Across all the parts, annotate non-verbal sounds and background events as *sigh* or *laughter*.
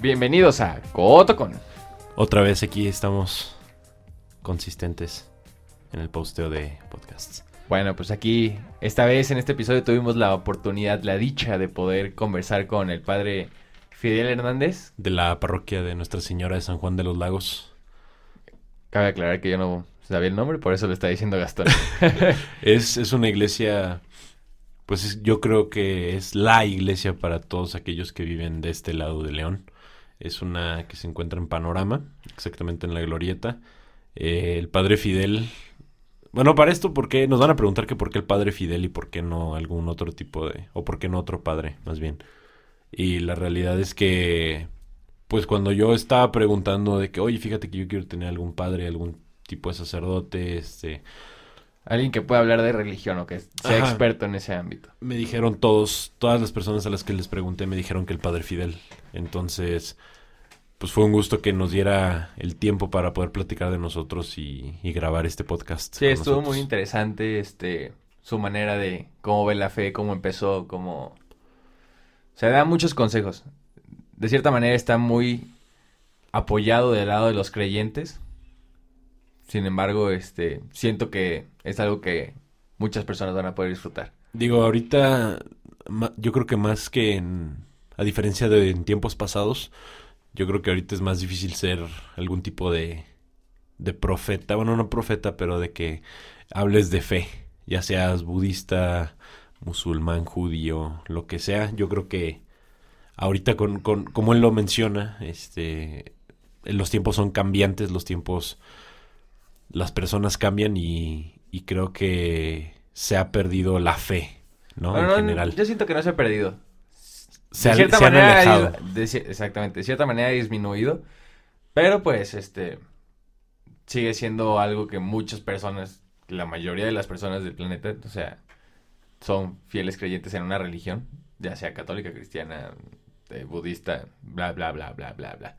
Bienvenidos a Cotocon. Otra vez aquí estamos consistentes en el posteo de podcasts. Bueno, pues aquí, esta vez en este episodio tuvimos la oportunidad, la dicha de poder conversar con el padre Fidel Hernández. De la parroquia de Nuestra Señora de San Juan de los Lagos. Cabe aclarar que yo no sabía el nombre, por eso lo está diciendo Gastón. *laughs* es, es una iglesia, pues es- yo creo que es la iglesia para todos aquellos que viven de este lado de León. Es una que se encuentra en Panorama, exactamente en la glorieta. Eh, el padre Fidel. Bueno, para esto, ¿por qué? Nos van a preguntar que por qué el padre Fidel y por qué no algún otro tipo de. o por qué no otro padre, más bien. Y la realidad es que. Pues cuando yo estaba preguntando de que, oye, fíjate que yo quiero tener algún padre, algún tipo de sacerdote, este. Alguien que pueda hablar de religión o que sea Ajá. experto en ese ámbito. Me dijeron todos, todas las personas a las que les pregunté me dijeron que el padre Fidel. Entonces, pues fue un gusto que nos diera el tiempo para poder platicar de nosotros y, y grabar este podcast. Sí, estuvo nosotros. muy interesante este su manera de cómo ve la fe, cómo empezó, cómo... O sea, da muchos consejos. De cierta manera está muy apoyado del lado de los creyentes. Sin embargo, este, siento que es algo que muchas personas van a poder disfrutar. Digo, ahorita yo creo que más que en, a diferencia de en tiempos pasados, yo creo que ahorita es más difícil ser algún tipo de, de profeta, bueno, no profeta, pero de que hables de fe, ya seas budista, musulmán, judío, lo que sea. Yo creo que ahorita con, con como él lo menciona, este, los tiempos son cambiantes, los tiempos, las personas cambian y, y creo que se ha perdido la fe, ¿no? Bueno, en no, general. Yo siento que no se ha perdido. se, de han- cierta se han manera, ha alejado. de exactamente, de cierta manera ha disminuido, pero pues este sigue siendo algo que muchas personas, la mayoría de las personas del planeta, o sea, son fieles creyentes en una religión, ya sea católica, cristiana, eh, budista, bla bla bla bla bla bla.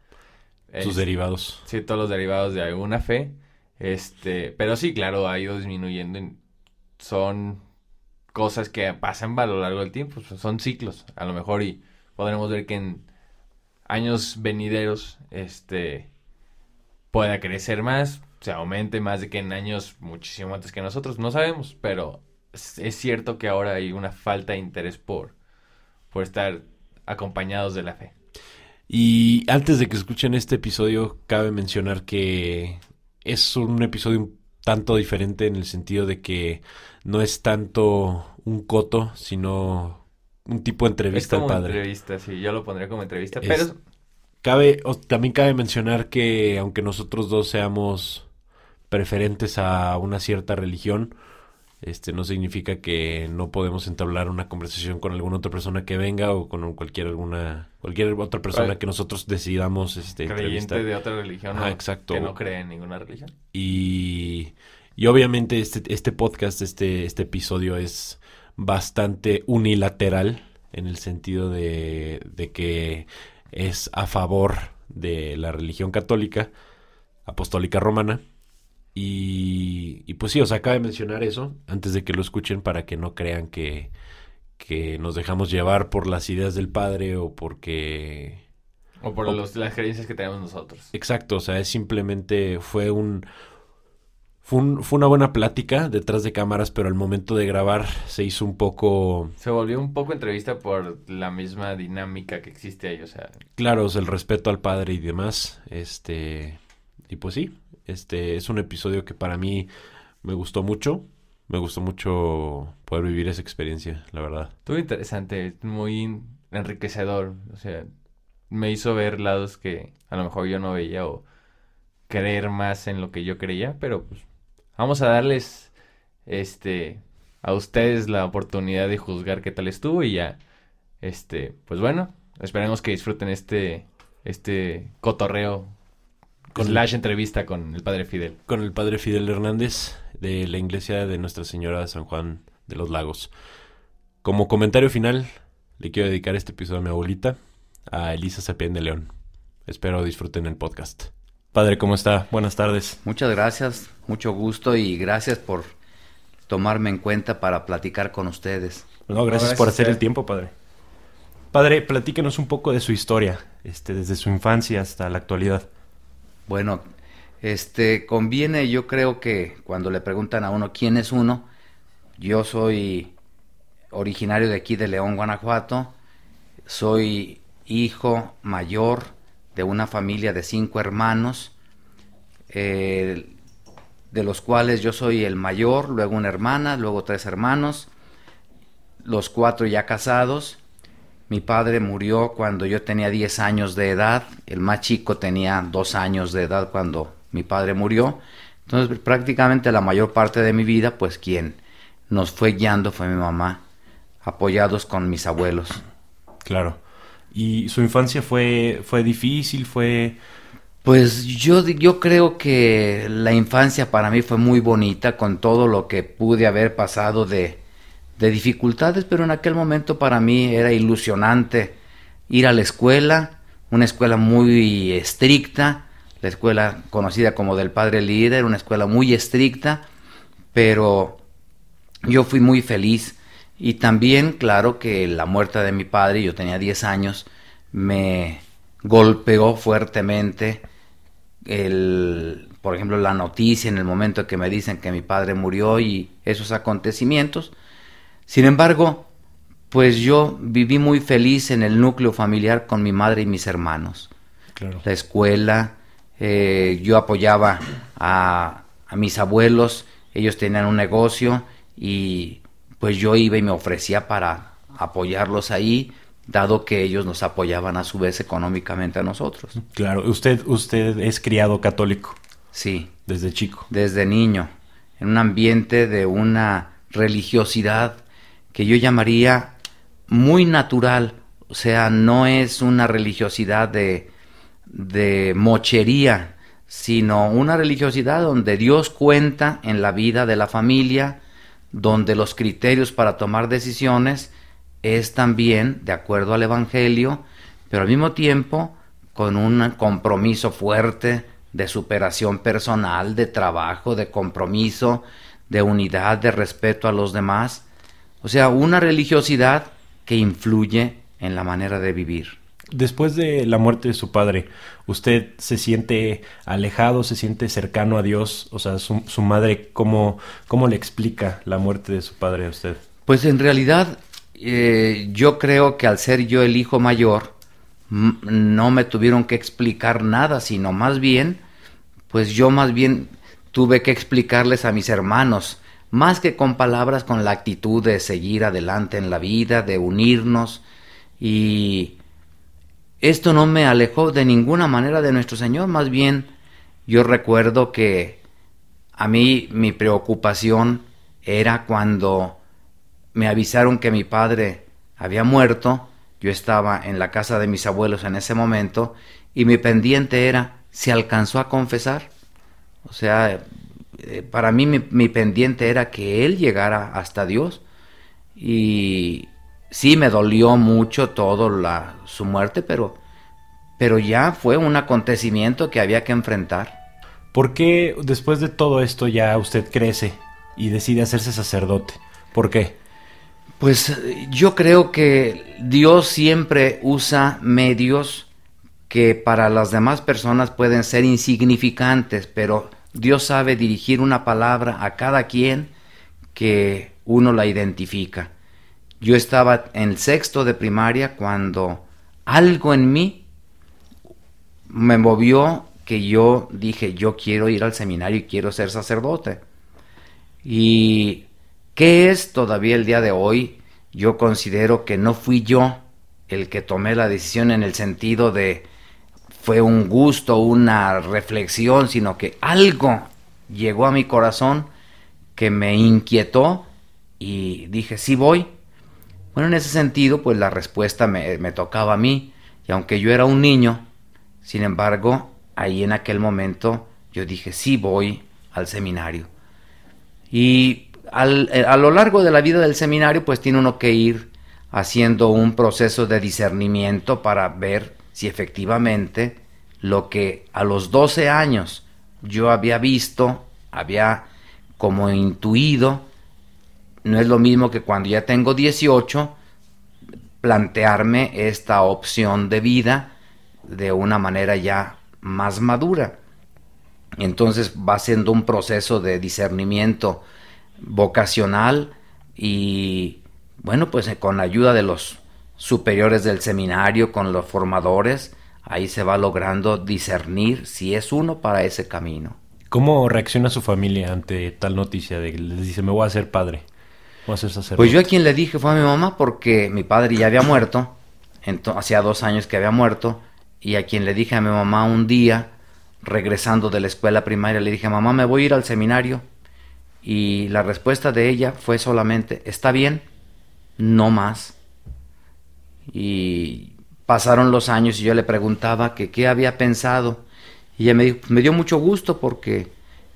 Sus derivados. Sí, todos los derivados de alguna fe. Este, pero sí, claro, ha ido disminuyendo. en- son cosas que pasan a lo largo del tiempo, son- son ciclos, a lo mejor, y podremos ver que en años venideros, este, pueda crecer más, se aumente más de que en años muchísimo antes que nosotros, no sabemos, pero es cierto que ahora hay una falta de interés por, por estar acompañados de la fe. Y antes de que escuchen este episodio, cabe mencionar que es un episodio un tanto diferente en el sentido de que no es tanto un coto, sino un tipo de Es entrevista al como padre. entrevista, sí, yo lo pondría como entrevista, Es- pero Cabe, o- también cabe mencionar que aunque nosotros dos seamos preferentes a una cierta religión, este no significa que no podemos entablar una conversación con alguna otra persona que venga o con cualquier alguna cualquier otra persona que nosotros decidamos este creyente entrevistar. de otra religión o exacto. que no cree en ninguna religión. Y, y obviamente este, este podcast, este, este episodio es bastante unilateral en el sentido de, de que es a favor de la religión católica, apostólica romana. Y, y pues sí, os acaba de mencionar eso antes de que lo escuchen para que no crean que, que nos dejamos llevar por las ideas del padre o porque O por O- los- las creencias que tenemos nosotros. Exacto, o sea, es simplemente fue un, fue un- fue una buena plática detrás de cámaras, pero al momento de grabar se hizo un poco, Se volvió un poco entrevista por la misma dinámica que existe ahí, o sea, claro, o sea, el respeto al padre y demás, este, y pues sí, este es un episodio que para mí me gustó mucho, me gustó mucho poder vivir esa experiencia, la verdad. estuvo interesante, muy enriquecedor, o sea, me hizo ver lados que a lo mejor yo no veía o creer más en lo que yo creía, pero pues vamos a darles este a ustedes la oportunidad de juzgar qué tal estuvo y ya este, pues bueno, esperemos que disfruten este este cotorreo Con- slash entrevista con el padre Fidel. Con el padre Fidel Hernández de la iglesia de Nuestra Señora de San Juan de los Lagos. Como comentario final, le quiero dedicar este episodio a mi abuelita, a Elisa Sapien de León. Espero disfruten el podcast. Padre, ¿cómo está? Buenas tardes. Muchas gracias, mucho gusto y gracias por tomarme en cuenta para platicar con ustedes. No, gracias gracias por hacer el tiempo, padre. Padre, platíquenos un poco de su historia, este, desde su infancia hasta la actualidad. Bueno, este conviene, yo creo que cuando le preguntan a uno quién es uno, yo soy originario de aquí de León, Guanajuato, soy hijo mayor de una familia de cinco hermanos, eh, de los cuales yo soy el mayor, luego una hermana, luego tres hermanos, los cuatro ya casados. Mi padre murió cuando yo tenía 10 años de edad, el más chico tenía dos años de edad cuando mi padre murió. Entonces prácticamente la mayor parte de mi vida, pues quien nos fue guiando fue mi mamá, apoyados con mis abuelos. Claro. ¿Y su infancia fue, fue difícil? ¿Fue pues yo, yo creo que la infancia para mí fue muy bonita con todo lo que pude haber pasado de, de dificultades, pero en aquel momento para mí era ilusionante ir a la escuela, una escuela muy estricta, la escuela conocida como del Padre Líder, una escuela muy estricta, pero yo fui muy feliz y también claro que la muerte de mi padre, yo tenía 10 años, me golpeó fuertemente el, por ejemplo, la noticia en el momento que me dicen que mi padre murió y esos acontecimientos. Sin embargo, pues yo viví muy feliz en el núcleo familiar con mi madre y mis hermanos. La escuela, eh, yo apoyaba a, a mis abuelos, ellos tenían un negocio y pues yo iba y me ofrecía para apoyarlos ahí dado que ellos nos apoyaban a su vez económicamente a nosotros. Claro, usted, usted es criado católico. Sí. Desde chico. Desde niño, en un ambiente de una religiosidad que yo llamaría muy natural, o sea, no es una religiosidad de, de mochería, sino una religiosidad donde Dios cuenta en la vida de la familia, donde los criterios para tomar decisiones es también de acuerdo al Evangelio, pero al mismo tiempo con un compromiso fuerte de superación personal, de trabajo, de compromiso, de unidad, de respeto a los demás. O sea, una religiosidad que influye en la manera de vivir. Después de la muerte de su padre, ¿usted se siente alejado, se siente cercano a Dios? O sea, su, su madre, ¿cómo, ¿cómo le explica la muerte de su padre a usted? Pues en realidad eh, yo creo que al ser yo el hijo mayor, no me tuvieron que explicar nada, sino más bien, pues yo más bien tuve que explicarles a mis hermanos, más que con palabras, con la actitud de seguir adelante en la vida, de unirnos, y esto no me alejó de ninguna manera de nuestro Señor, más bien yo recuerdo que a mí mi preocupación era cuando me avisaron que mi padre había muerto, yo estaba en la casa de mis abuelos en ese momento y mi pendiente era, ¿se alcanzó a confesar? O sea, eh, para mí mi, pendiente era que él llegara hasta Dios y sí me dolió mucho todo la, su muerte, pero, pero ya fue un acontecimiento que había que enfrentar. ¿Por qué después de todo esto ya usted crece y decide hacerse sacerdote? ¿Por qué? Pues yo creo que Dios siempre usa medios que para las demás personas pueden ser insignificantes, pero Dios sabe dirigir una palabra a cada quien que uno la identifica. Yo estaba en el sexto de primaria cuando algo en mí me movió que yo dije, yo quiero ir al seminario y quiero ser sacerdote. Y ¿Qué es todavía el día de hoy? Yo considero que no fui yo el que tomé la decisión en el sentido de fue un gusto, una reflexión, sino que algo llegó a mi corazón que me inquietó y dije, sí voy. Bueno, en ese sentido, pues la respuesta me, tocaba a mí, y aunque yo era un niño, sin embargo, ahí en aquel momento yo dije, sí voy al seminario. Y eh, a lo largo de la vida del seminario, pues tiene uno que ir haciendo un proceso de discernimiento para ver si efectivamente lo que a los 12 años yo había visto, había como intuido, no es lo mismo que cuando ya tengo 18, plantearme esta opción de vida de una manera ya más madura. Entonces va siendo un proceso de discernimiento vocacional y bueno, pues con la ayuda de los superiores del seminario, con los formadores, ahí se va logrando discernir si es uno para ese camino. ¿Cómo reacciona su familia ante tal noticia de que les dice me voy a hacer padre? Voy a ser sacerdote. Pues yo a quien le dije fue a mi mamá porque mi padre ya había muerto, hacía dos años que había muerto, y a quien le dije a mi mamá un día, regresando de la escuela primaria, le dije, mamá, me voy a ir al seminario. Y la respuesta de ella fue solamente, está bien, no más. Y pasaron los años y yo le preguntaba que qué había pensado. Y ella me dijo, me dio mucho gusto porque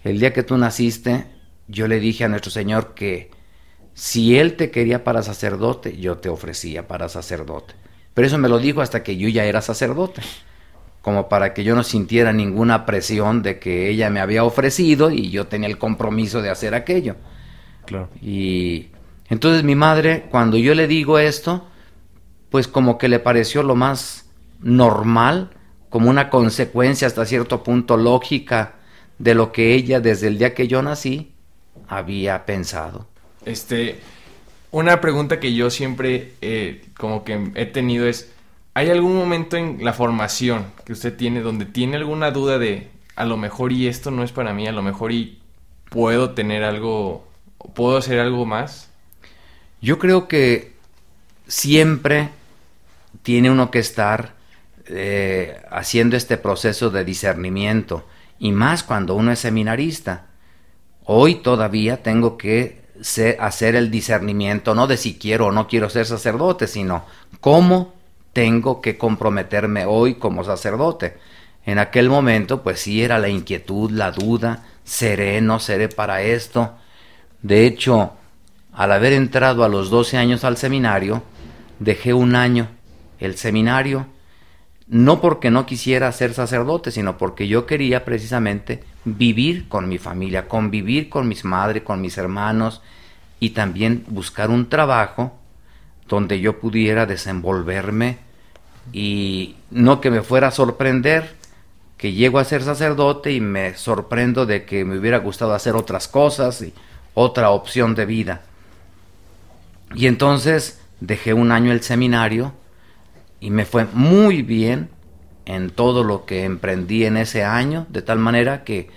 el día que tú naciste, yo le dije a nuestro Señor que si Él te quería para sacerdote, yo te ofrecía para sacerdote. Pero eso me lo dijo hasta que yo ya era sacerdote, como para que yo no sintiera ninguna presión de que ella me había ofrecido y yo tenía el compromiso de hacer aquello. Claro. Y entonces mi madre, cuando yo le digo esto, pues como que le pareció lo más normal, como una consecuencia hasta cierto punto lógica de lo que ella desde el día que yo nací había pensado. Este, una pregunta que yo siempre eh, como que he tenido es, ¿hay algún momento en la formación que usted tiene donde tiene alguna duda de a lo mejor y esto no es para mí, a lo mejor y puedo tener algo, puedo hacer algo más? Yo creo que siempre tiene uno que estar eh, haciendo este proceso de discernimiento y más cuando uno es seminarista. Hoy todavía tengo que hacer el discernimiento, no de si quiero o no quiero ser sacerdote, sino cómo tengo que comprometerme hoy como sacerdote. En aquel momento, pues sí era la inquietud, la duda, seré, no seré para esto. De hecho, al haber entrado a los 12 años al seminario, dejé un año el seminario, no porque no quisiera ser sacerdote, sino porque yo quería precisamente vivir con mi familia, convivir con mis madres, con mis hermanos y también buscar un trabajo donde yo pudiera desenvolverme y no que me fuera a sorprender que llego a ser sacerdote y me sorprendo de que me hubiera gustado hacer otras cosas y otra opción de vida. Y entonces dejé un año el seminario y me fue muy bien en todo lo que emprendí en ese año, de tal manera que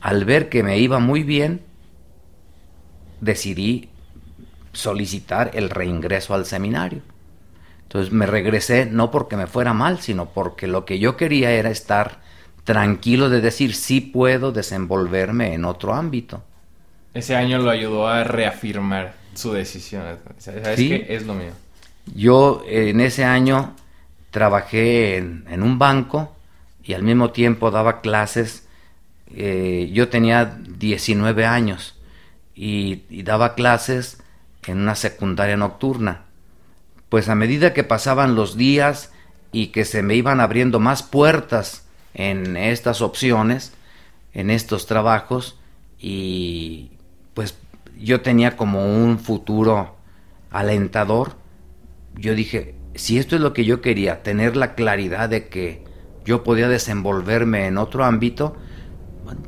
al ver que me iba muy bien, decidí solicitar el reingreso al seminario. Entonces me regresé no porque me fuera mal, sino porque lo que yo quería era estar tranquilo de decir sí puedo desenvolverme en otro ámbito. Ese año lo ayudó a reafirmar su decisión. ¿Sabes qué? Es lo mío. Yo en ese año trabajé en, un banco y al mismo tiempo daba clases. Eh, yo tenía 19 años y, daba clases en una secundaria nocturna. Pues a medida que pasaban los días y que se me iban abriendo más puertas en estas opciones, en estos trabajos, y pues yo tenía como un futuro alentador, yo dije, si esto es lo que yo quería, tener la claridad de que yo podía desenvolverme en otro ámbito,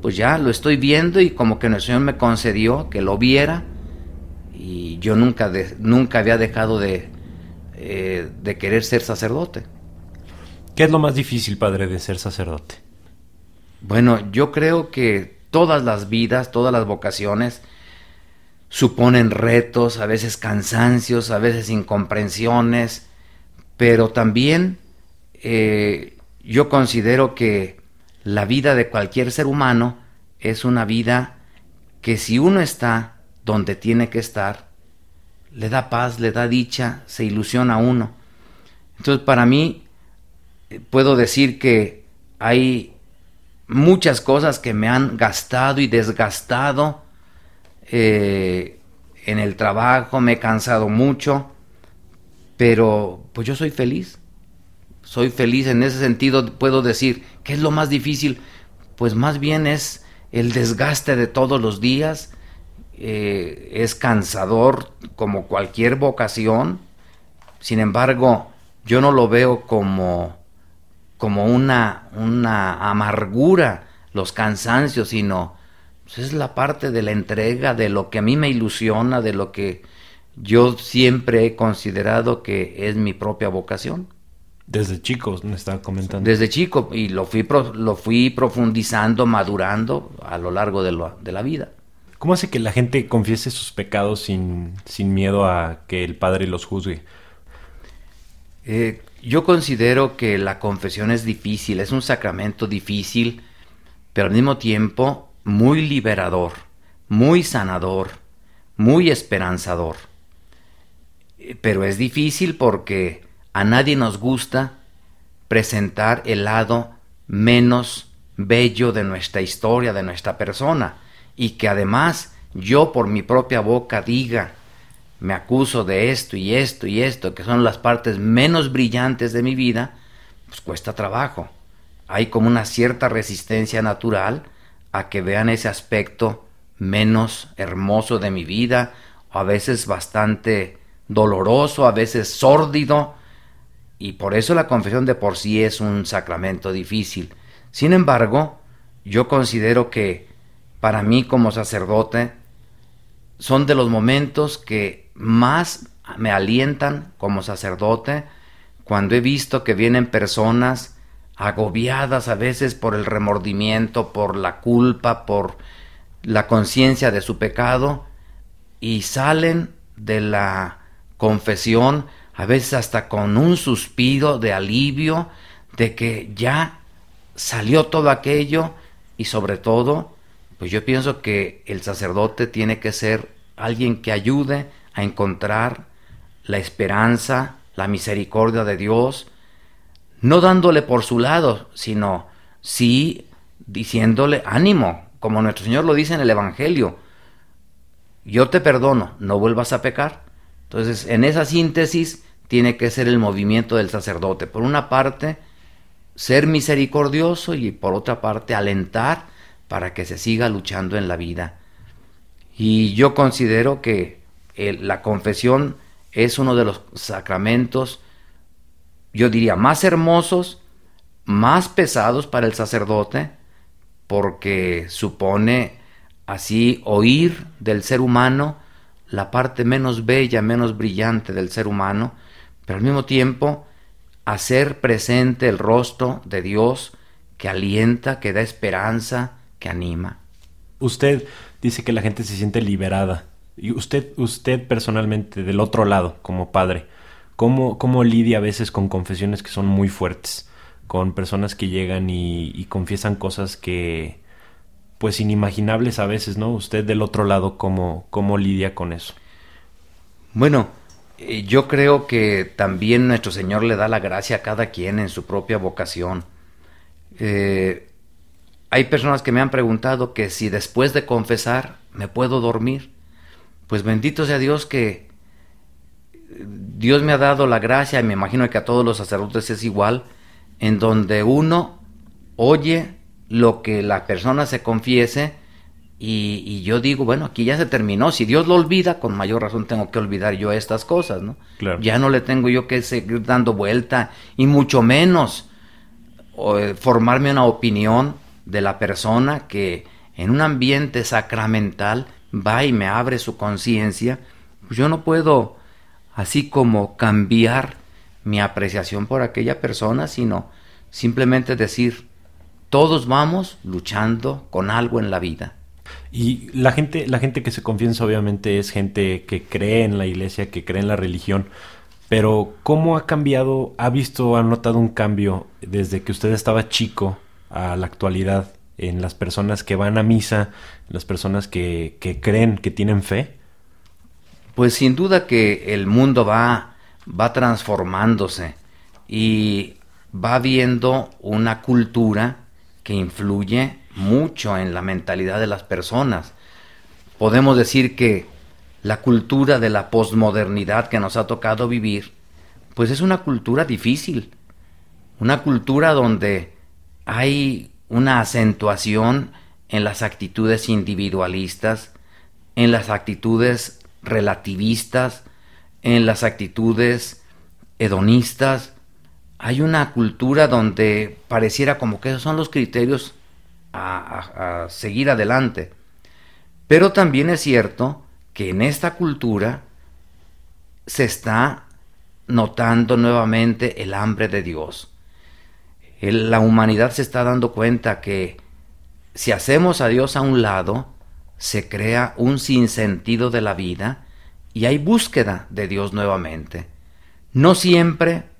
pues ya lo estoy viendo y como que el Señor me concedió que lo viera y yo nunca, nunca había dejado de, eh, de querer ser sacerdote. ¿Qué es lo más difícil, padre, de ser sacerdote? Bueno, yo creo que todas las vidas, todas las vocaciones, suponen retos, a veces cansancios, a veces incomprensiones, pero también eh, yo considero que la vida de cualquier ser humano es una vida que si uno está donde tiene que estar, le da paz, le da dicha, se ilusiona a uno. Entonces para mí eh, puedo decir que hay muchas cosas que me han gastado y desgastado eh, en el trabajo, me he cansado mucho, pero pues yo soy feliz. Soy feliz en ese sentido, puedo decir, ¿qué es lo más difícil? Pues más bien es el desgaste de todos los días, eh, es cansador como cualquier vocación, Sin embargo, yo no lo veo como, como una, una amargura, los cansancios, sino pues, es la parte de la entrega, de lo que a mí me ilusiona, de lo que yo siempre he considerado que es mi propia vocación. Desde chico, me estaba comentando. Desde chico, y lo fui, lo fui profundizando, madurando a lo largo de, de, la vida. ¿Cómo hace que la gente confiese sus pecados sin, sin miedo a que el Padre los juzgue? Eh, yo considero que la confesión es difícil, es un sacramento difícil, pero al mismo tiempo muy liberador, muy sanador, muy esperanzador. Pero es difícil porque a nadie nos gusta presentar el lado menos bello de nuestra historia, de nuestra persona, y que además yo por mi propia boca diga, me acuso de esto y esto y esto, que son las partes menos brillantes de mi vida, pues cuesta trabajo. Hay como una cierta resistencia natural a que vean ese aspecto menos hermoso de mi vida, o a veces bastante doloroso, a veces sórdido, y por eso la confesión de por sí es un sacramento difícil. Sin embargo, yo considero que para mí como sacerdote son de los momentos que más me alientan como sacerdote cuando he visto que vienen personas agobiadas a veces por el remordimiento, por la culpa, por la conciencia de su pecado, y salen de la confesión a veces hasta con un suspiro de alivio de que ya salió todo aquello y sobre todo, pues yo pienso que el sacerdote tiene que ser alguien que ayude a encontrar la esperanza, la misericordia de Dios, no dándole por su lado, sino sí diciéndole ánimo, como nuestro Señor lo dice en el Evangelio. Yo te perdono, no vuelvas a pecar. Entonces, en esa síntesis tiene que ser el movimiento del sacerdote. Por una parte, ser misericordioso y por otra parte, alentar para que se siga luchando en la vida. Y yo considero que la confesión es uno de los sacramentos yo diría, más hermosos, más pesados para el sacerdote, porque supone así oír del ser humano la parte menos bella, menos brillante del ser humano, pero al mismo tiempo hacer presente el rostro de Dios que alienta, que da esperanza, que anima. Usted dice que la gente se siente liberada. Y usted, usted personalmente, del otro lado, como padre, cómo, lidia a veces con confesiones que son muy fuertes, con personas que llegan y, confiesan cosas que, pues inimaginables a veces, ¿no? Usted del otro lado, ¿cómo, cómo lidia con eso? Bueno, eh, yo creo que también nuestro Señor le da la gracia a cada quien en su propia vocación. Eh, hay personas que me han preguntado que si después de confesar me puedo dormir. Pues bendito sea Dios que Dios me ha dado la gracia, y me imagino que a todos los sacerdotes es igual, en donde uno oye lo que la persona se confiese y, yo digo, bueno, aquí ya se terminó. Si Dios lo olvida, con mayor razón tengo que olvidar yo estas cosas, ¿no? Ya no le tengo yo que seguir dando vuelta y mucho menos eh, formarme una opinión de la persona que en un ambiente sacramental va y me abre su conciencia. Pues yo no puedo así como cambiar mi apreciación por aquella persona, sino simplemente decir, todos vamos luchando con algo en la vida. Y la gente, la gente que se confiesa obviamente es gente que cree en la iglesia, que cree en la religión, pero ¿cómo ha cambiado, ha visto, ha notado un cambio desde que usted estaba chico a la actualidad en las personas que van a misa, en las personas que, que creen, que tienen fe? Pues sin duda que el mundo va, va transformándose y va viendo una cultura que influye mucho en la mentalidad de las personas. Podemos decir que la cultura de la posmodernidad que nos ha tocado vivir, pues es una cultura difícil, una cultura donde hay una acentuación en las actitudes individualistas, en las actitudes relativistas, en las actitudes hedonistas. Hay una cultura donde pareciera como que esos son los criterios a, a seguir adelante. Pero también es cierto que en esta cultura se está notando nuevamente el hambre de Dios. la humanidad se está dando cuenta que si hacemos a Dios a un lado, se crea un sinsentido de la vida y hay búsqueda de Dios nuevamente. No siempre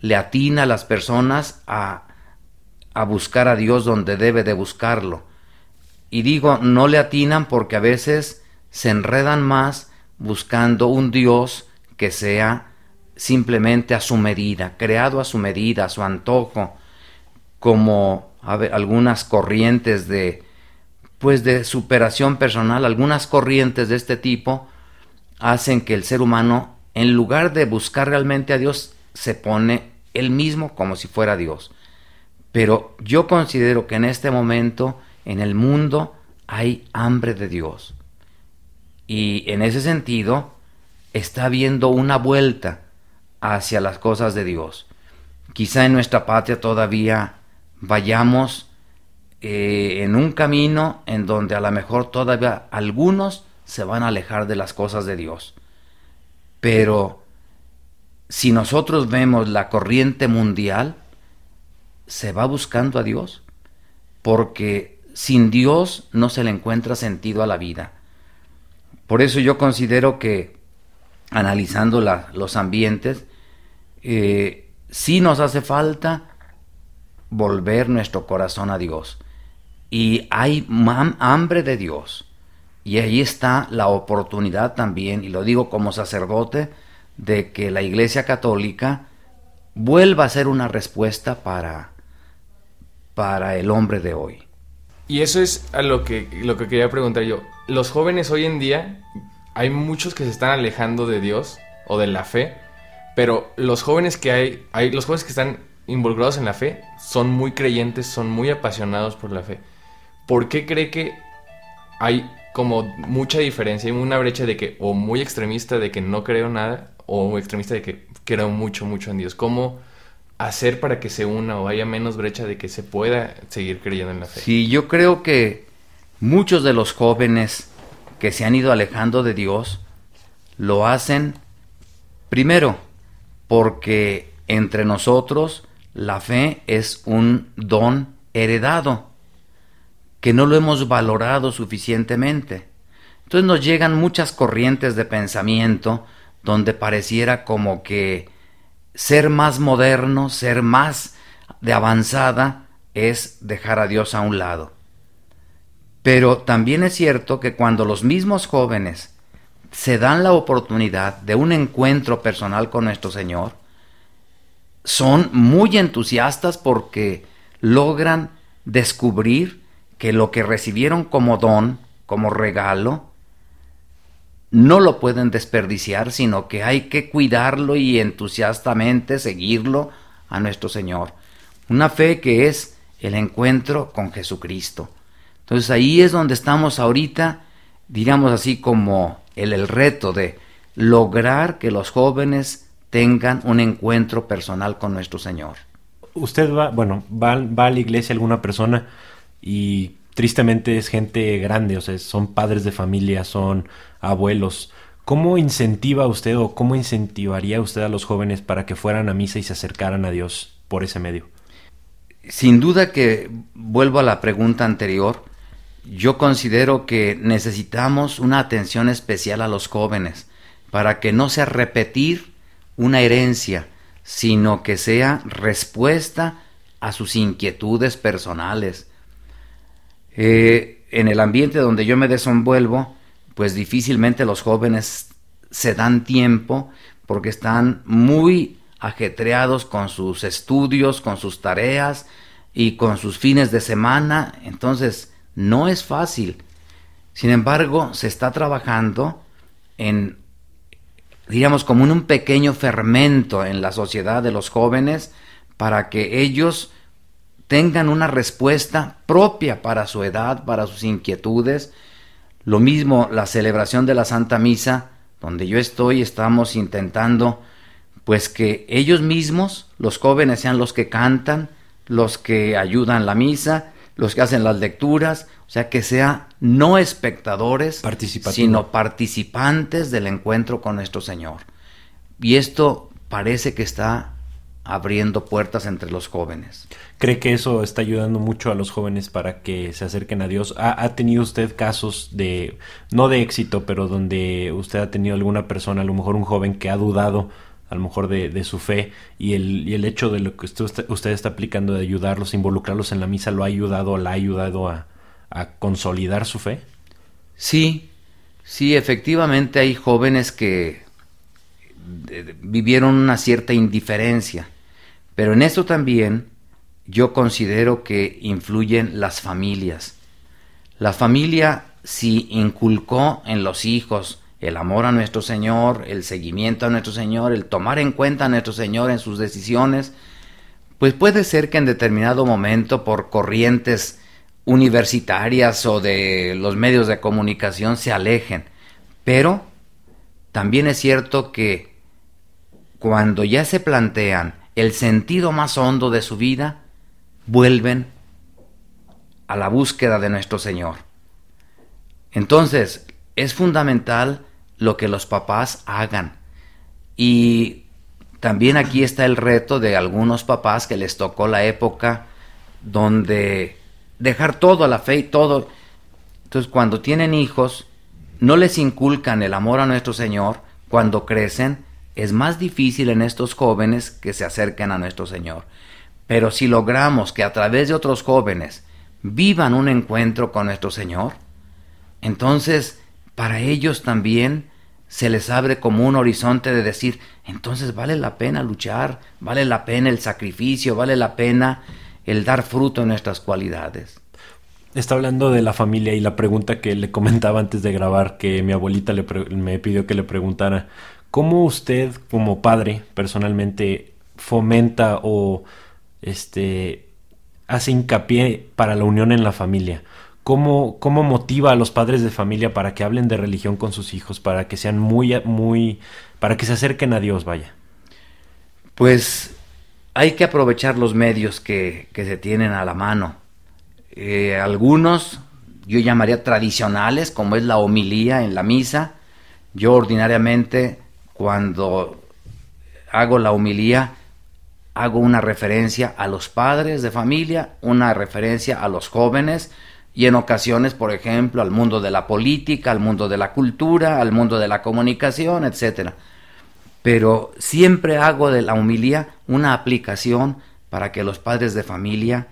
le atina a las personas a, a buscar a Dios donde debe de buscarlo. Y digo, no le atinan porque a veces se enredan más buscando un Dios que sea simplemente a su medida, creado a su medida, a su antojo, como algunas corrientes de pues de superación personal, algunas corrientes de este tipo hacen que el ser humano en lugar de buscar realmente a Dios se pone él mismo como si fuera Dios. Pero yo considero que en este momento en el mundo hay hambre de Dios. Y en ese sentido está habiendo una vuelta hacia las cosas de Dios. Quizá en nuestra patria todavía vayamos eh, en un camino en donde a lo mejor todavía algunos se van a alejar de las cosas de Dios. Pero si nosotros vemos la corriente mundial, se va buscando a Dios, porque sin Dios no se le encuentra sentido a la vida. Por eso yo considero que, analizando los ambientes, eh, sí nos hace falta volver nuestro corazón a Dios. Y hay hambre de Dios. Y ahí está la oportunidad también, y lo digo como sacerdote, de que la Iglesia Católica vuelva a ser una respuesta para, para el hombre de hoy. Y eso es a lo que, lo que quería preguntar yo. Los jóvenes hoy en día, hay muchos que se están alejando de Dios o de la fe, pero los jóvenes que hay, hay los jóvenes que están involucrados en la fe son muy creyentes, son muy apasionados por la fe. ¿Por qué cree que hay como mucha diferencia, hay una brecha de que o muy extremista de que no creo nada o extremista de que creo mucho, mucho en Dios? ¿Cómo hacer para que se una o haya menos brecha de que se pueda seguir creyendo en la fe? Sí, yo creo que muchos de los jóvenes que se han ido alejando de Dios lo hacen primero porque entre nosotros la fe es un don heredado que no lo hemos valorado suficientemente. Entonces nos llegan muchas corrientes de pensamiento donde pareciera como que ser más moderno, ser más de avanzada, es dejar a Dios a un lado. Pero también es cierto que cuando los mismos jóvenes se dan la oportunidad de un encuentro personal con nuestro Señor, son muy entusiastas porque logran descubrir que lo que recibieron como don, como regalo, no lo pueden desperdiciar, sino que hay que cuidarlo y entusiastamente seguirlo a nuestro Señor. Una fe que es el encuentro con Jesucristo. Entonces ahí es donde estamos ahorita, diríamos así como el, el reto de lograr que los jóvenes tengan un encuentro personal con nuestro Señor. Usted va, bueno, va a la iglesia alguna persona y tristemente es gente grande, o sea, son padres de familia, son abuelos. ¿Cómo incentiva usted o cómo incentivaría usted a los jóvenes para que fueran a misa y se acercaran a Dios por ese medio? Sin duda que vuelvo a la pregunta anterior, yo considero que necesitamos una atención especial a los jóvenes para que no sea repetir una herencia, sino que sea respuesta a sus inquietudes personales. Eh, en el ambiente donde yo me desenvuelvo, pues difícilmente los jóvenes se dan tiempo porque están muy ajetreados con sus estudios, con sus tareas y con sus fines de semana. Entonces, no es fácil. Sin embargo, se está trabajando en, digamos, como en un pequeño fermento en la sociedad de los jóvenes para que ellos tengan una respuesta propia para su edad, para sus inquietudes. Lo mismo la celebración de la Santa Misa, donde yo estoy, estamos intentando pues que ellos mismos, los jóvenes, sean los que cantan, los que ayudan la misa, los que hacen las lecturas, o sea, que sea no espectadores, sino participantes del encuentro con nuestro Señor. Y esto parece que está abriendo puertas entre los jóvenes. ¿Cree que eso está ayudando mucho a los jóvenes para que se acerquen a Dios? ¿Ha, tenido usted casos de, no de éxito, pero donde usted ha tenido alguna persona, a lo mejor un joven que ha dudado a lo mejor de, su fe y el, y el, hecho de lo que usted, usted, está aplicando de ayudarlos, involucrarlos en la misa, lo ha ayudado, la ha ayudado a, a consolidar su fe? Sí, sí, efectivamente hay jóvenes que vivieron una cierta indiferencia, pero en eso también yo considero que influyen las familias. La familia si inculcó en los hijos el amor a nuestro Señor, el seguimiento a nuestro Señor, el tomar en cuenta a nuestro Señor en sus decisiones, pues puede ser que en determinado momento por corrientes universitarias o de los medios de comunicación se alejen, pero también es cierto que cuando ya se plantean el sentido más hondo de su vida, vuelven a la búsqueda de nuestro Señor. Entonces, es fundamental lo que los papás hagan. Y también aquí está el reto de algunos papás que les tocó la época donde dejar todo a la fe y todo. Entonces, cuando tienen hijos, no les inculcan el amor a nuestro Señor, cuando crecen, es más difícil en estos jóvenes que se acerquen a nuestro Señor. Pero si logramos que a través de otros jóvenes vivan un encuentro con nuestro Señor, entonces para ellos también se les abre como un horizonte de decir, entonces vale la pena luchar, vale la pena el sacrificio, vale la pena el dar fruto en nuestras cualidades. Está hablando de la familia y la pregunta que le comentaba antes de grabar, que mi abuelita le me pidió que le preguntara, ¿cómo usted como padre personalmente fomenta o este hace hincapié para la unión en la familia? ¿Cómo, ¿Cómo motiva a los padres de familia para que hablen de religión con sus hijos, para que sean muy, muy, para que se acerquen a Dios, vaya? Pues hay que aprovechar los medios que, se tienen a la mano. Eh, algunos yo llamaría tradicionales, como es la homilía en la misa. Yo ordinariamente cuando hago la homilía hago una referencia a los padres de familia, una referencia a los jóvenes, y en ocasiones, por ejemplo, al mundo de la política, al mundo de la cultura, al mundo de la comunicación, etc. Pero siempre hago de la humilía una aplicación para que los padres de familia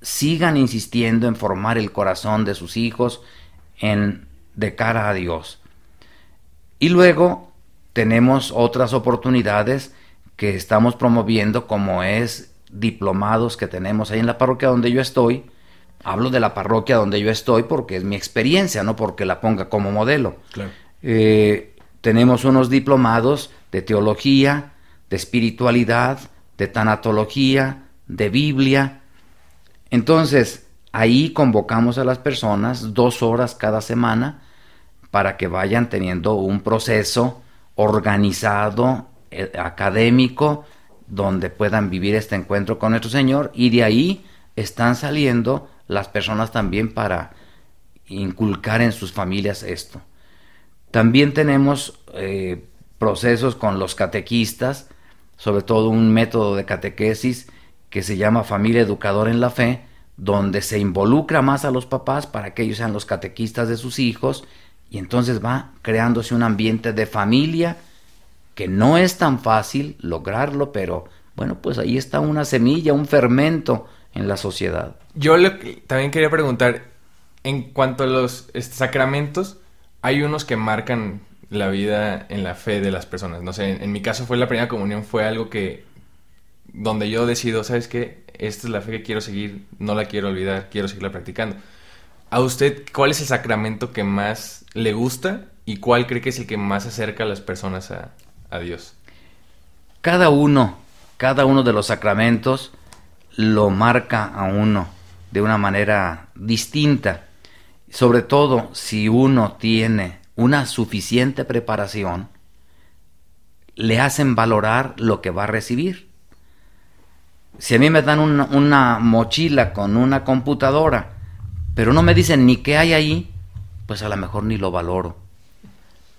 sigan insistiendo en formar el corazón de sus hijos en de cara a Dios. Y luego tenemos otras oportunidades que estamos promoviendo como es diplomados que tenemos ahí en la parroquia donde yo estoy, Hablo de la parroquia donde yo estoy porque es mi experiencia, no porque la ponga como modelo. Eh, tenemos unos diplomados de teología, de espiritualidad, de tanatología, de Biblia. Entonces, ahí convocamos a las personas dos horas cada semana para que vayan teniendo un proceso organizado, eh, académico, donde puedan vivir este encuentro con nuestro Señor y de ahí están saliendo las personas también para inculcar en sus familias esto. También tenemos eh, procesos con los catequistas, sobre todo un método de catequesis que se llama familia educadora en la fe, donde se involucra más a los papás para que ellos sean los catequistas de sus hijos y entonces va creándose un ambiente de familia que no es tan fácil lograrlo, pero bueno, pues ahí está una semilla, un fermento en la sociedad. Yo también quería preguntar, en cuanto a los sacramentos, hay unos que marcan la vida en la fe de las personas. No sé, en, mi caso fue la primera comunión, fue algo que, donde yo decido, ¿sabes qué? Esta es la fe que quiero seguir, no la quiero olvidar, quiero seguirla practicando. ¿A usted cuál es el sacramento que más le gusta y cuál cree que es el que más acerca a las personas a, a Dios? Cada uno, cada uno de los sacramentos lo marca a uno de una manera distinta. Sobre todo si uno tiene una suficiente preparación, le hacen valorar lo que va a recibir. Si a mí me dan una, una mochila con una computadora, pero no me dicen ni qué hay ahí, pues a lo mejor ni lo valoro.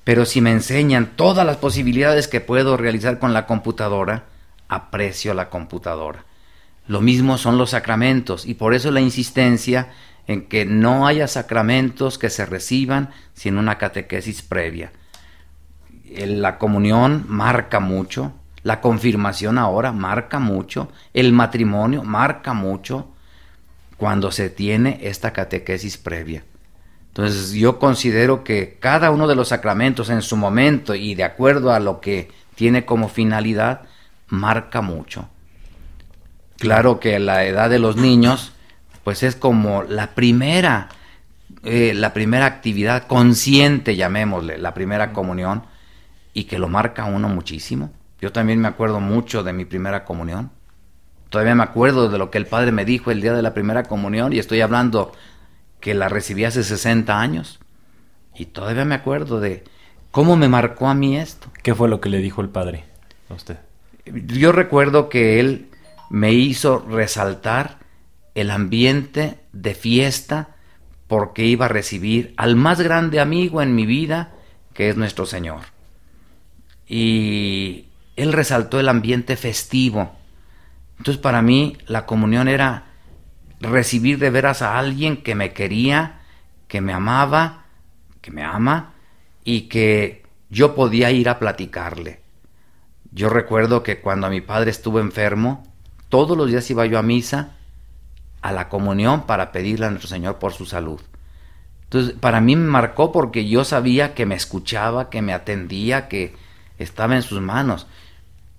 Pero si me enseñan todas las posibilidades que puedo realizar con la computadora, aprecio la computadora. Lo mismo son los sacramentos y por eso la insistencia en que no haya sacramentos que se reciban sin una catequesis previa. La comunión marca mucho, la confirmación ahora marca mucho, el matrimonio marca mucho cuando se tiene esta catequesis previa. Entonces yo considero que cada uno de los sacramentos en su momento y de acuerdo a lo que tiene como finalidad, marca mucho. Claro que la edad de los niños, pues es como la primera, eh, la primera actividad consciente, llamémosle, la primera comunión, y que lo marca uno muchísimo. Yo también me acuerdo mucho de mi primera comunión. Todavía me acuerdo de lo que el padre me dijo el día de la primera comunión, y estoy hablando que la recibí hace 60 años. Y todavía me acuerdo de cómo me marcó a mí esto. ¿Qué fue lo que le dijo el padre a usted? Yo recuerdo que él me hizo resaltar el ambiente de fiesta porque iba a recibir al más grande amigo en mi vida, que es nuestro Señor. Y él resaltó el ambiente festivo. Entonces para mí la comunión era recibir de veras a alguien que me quería, que me amaba, que me ama y que yo podía ir a platicarle. Yo recuerdo que cuando mi padre estuvo enfermo, todos los días iba yo a misa, a la comunión, para pedirle a nuestro Señor por su salud. Entonces, para mí me marcó porque yo sabía que me escuchaba, que me atendía, que estaba en sus manos.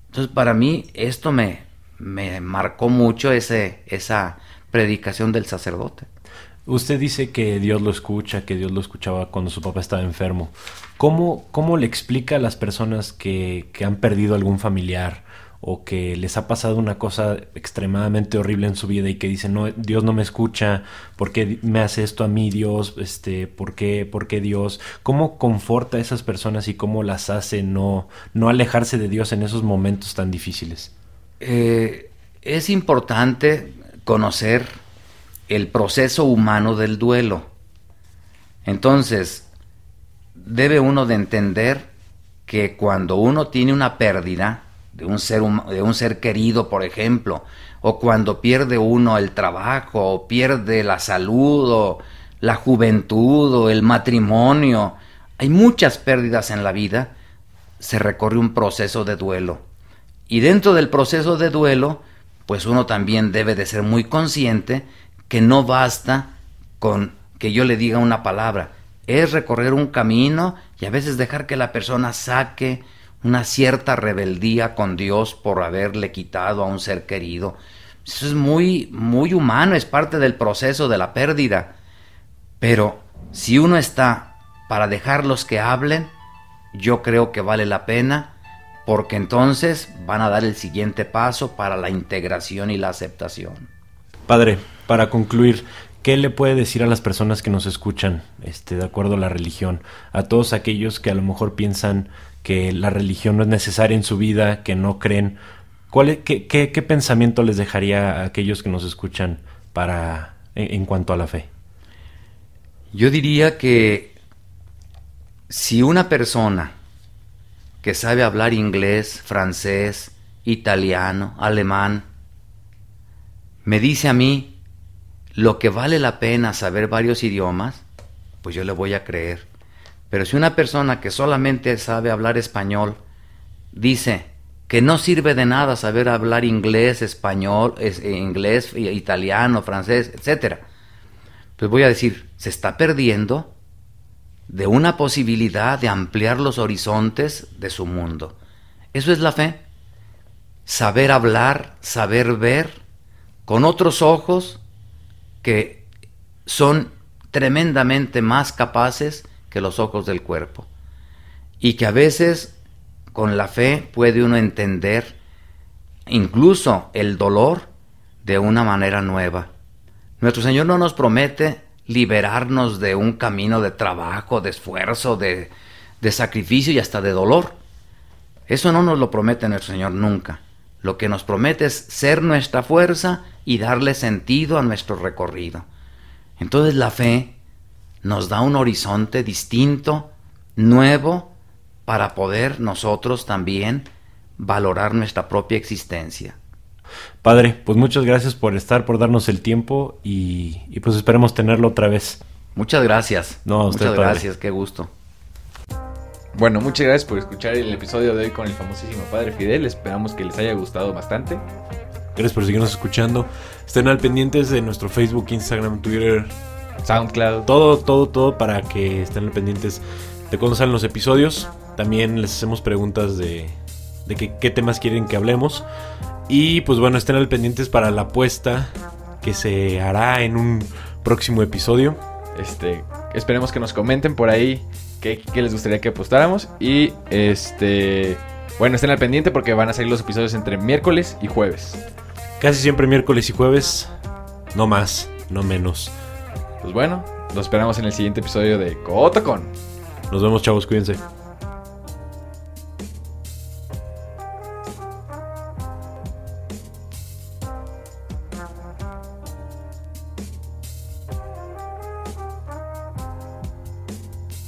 Entonces, para mí esto me, me marcó mucho ese, esa predicación del sacerdote. Usted dice que Dios lo escucha, que Dios lo escuchaba cuando su papá estaba enfermo. ¿Cómo, cómo le explica a las personas que, que han perdido algún familiar o que les ha pasado una cosa extremadamente horrible en su vida y que dicen, no, Dios no me escucha, ¿por qué me hace esto a mí Dios? Este, ¿por, qué, ¿Por qué Dios? ¿Cómo conforta a esas personas y cómo las hace no, no alejarse de Dios en esos momentos tan difíciles? Eh, es importante conocer el proceso humano del duelo. Entonces, debe uno de entender que cuando uno tiene una pérdida de un ser, de un ser querido, por ejemplo, o cuando pierde uno el trabajo, o pierde la salud, o la juventud, o el matrimonio, hay muchas pérdidas en la vida, se recorre un proceso de duelo. Y dentro del proceso de duelo, pues uno también debe de ser muy consciente que no basta con que yo le diga una palabra, es recorrer un camino y a veces dejar que la persona saque una cierta rebeldía con Dios por haberle quitado a un ser querido. Eso es muy, muy humano, es parte del proceso de la pérdida. Pero si uno está para dejarlos que hablen, yo creo que vale la pena porque entonces van a dar el siguiente paso para la integración y la aceptación. Padre, para concluir, ¿qué le puede decir a las personas que nos escuchan, este, de acuerdo a la religión? A todos aquellos que a lo mejor piensan que la religión no es necesaria en su vida, que no creen. ¿Cuál, qué, qué, pensamiento les dejaría a aquellos que nos escuchan para en cuanto a la fe? Yo diría que si una persona que sabe hablar inglés, francés, italiano, alemán, me dice a mí lo que vale la pena saber varios idiomas, pues yo le voy a creer. Pero si una persona que solamente sabe hablar español dice que no sirve de nada saber hablar inglés, español, eh, inglés, italiano, francés, etc., pues voy a decir, se está perdiendo de una posibilidad de ampliar los horizontes de su mundo. Eso es la fe. Saber hablar, saber ver con otros ojos que son tremendamente más capaces que los ojos del cuerpo. Y que a veces con la fe puede uno entender incluso el dolor de una manera nueva. Nuestro Señor no nos promete liberarnos de un camino de trabajo, de esfuerzo, de, de sacrificio y hasta de dolor. Eso no nos lo promete nuestro Señor nunca. Lo que nos promete es ser nuestra fuerza y darle sentido a nuestro recorrido. Entonces la fe nos da un horizonte distinto, nuevo, para poder nosotros también valorar nuestra propia existencia. Padre, pues muchas gracias por estar, por darnos el tiempo y, y pues esperemos tenerlo otra vez. Muchas gracias. No, usted, muchas padre. gracias, qué gusto. Bueno, muchas gracias por escuchar el episodio de hoy con el famosísimo Padre Fidel. Esperamos que les haya gustado bastante. Gracias por seguirnos escuchando. Estén al pendientes de nuestro Facebook, Instagram, Twitter, SoundCloud. todo, todo, todo para que estén al pendientes de cuando salen los episodios. También les hacemos preguntas de, de que- qué temas quieren que hablemos. Y pues bueno, estén al pendientes para la apuesta que se hará en un próximo episodio. Este, esperemos que nos comenten por ahí qué, qué les gustaría que apostáramos. Y este, bueno, estén al pendiente porque van a salir los episodios entre miércoles y jueves. Casi siempre miércoles y jueves. No más, no menos. Pues bueno, los esperamos en el siguiente episodio de Cotocon. Nos vemos chavos, cuídense.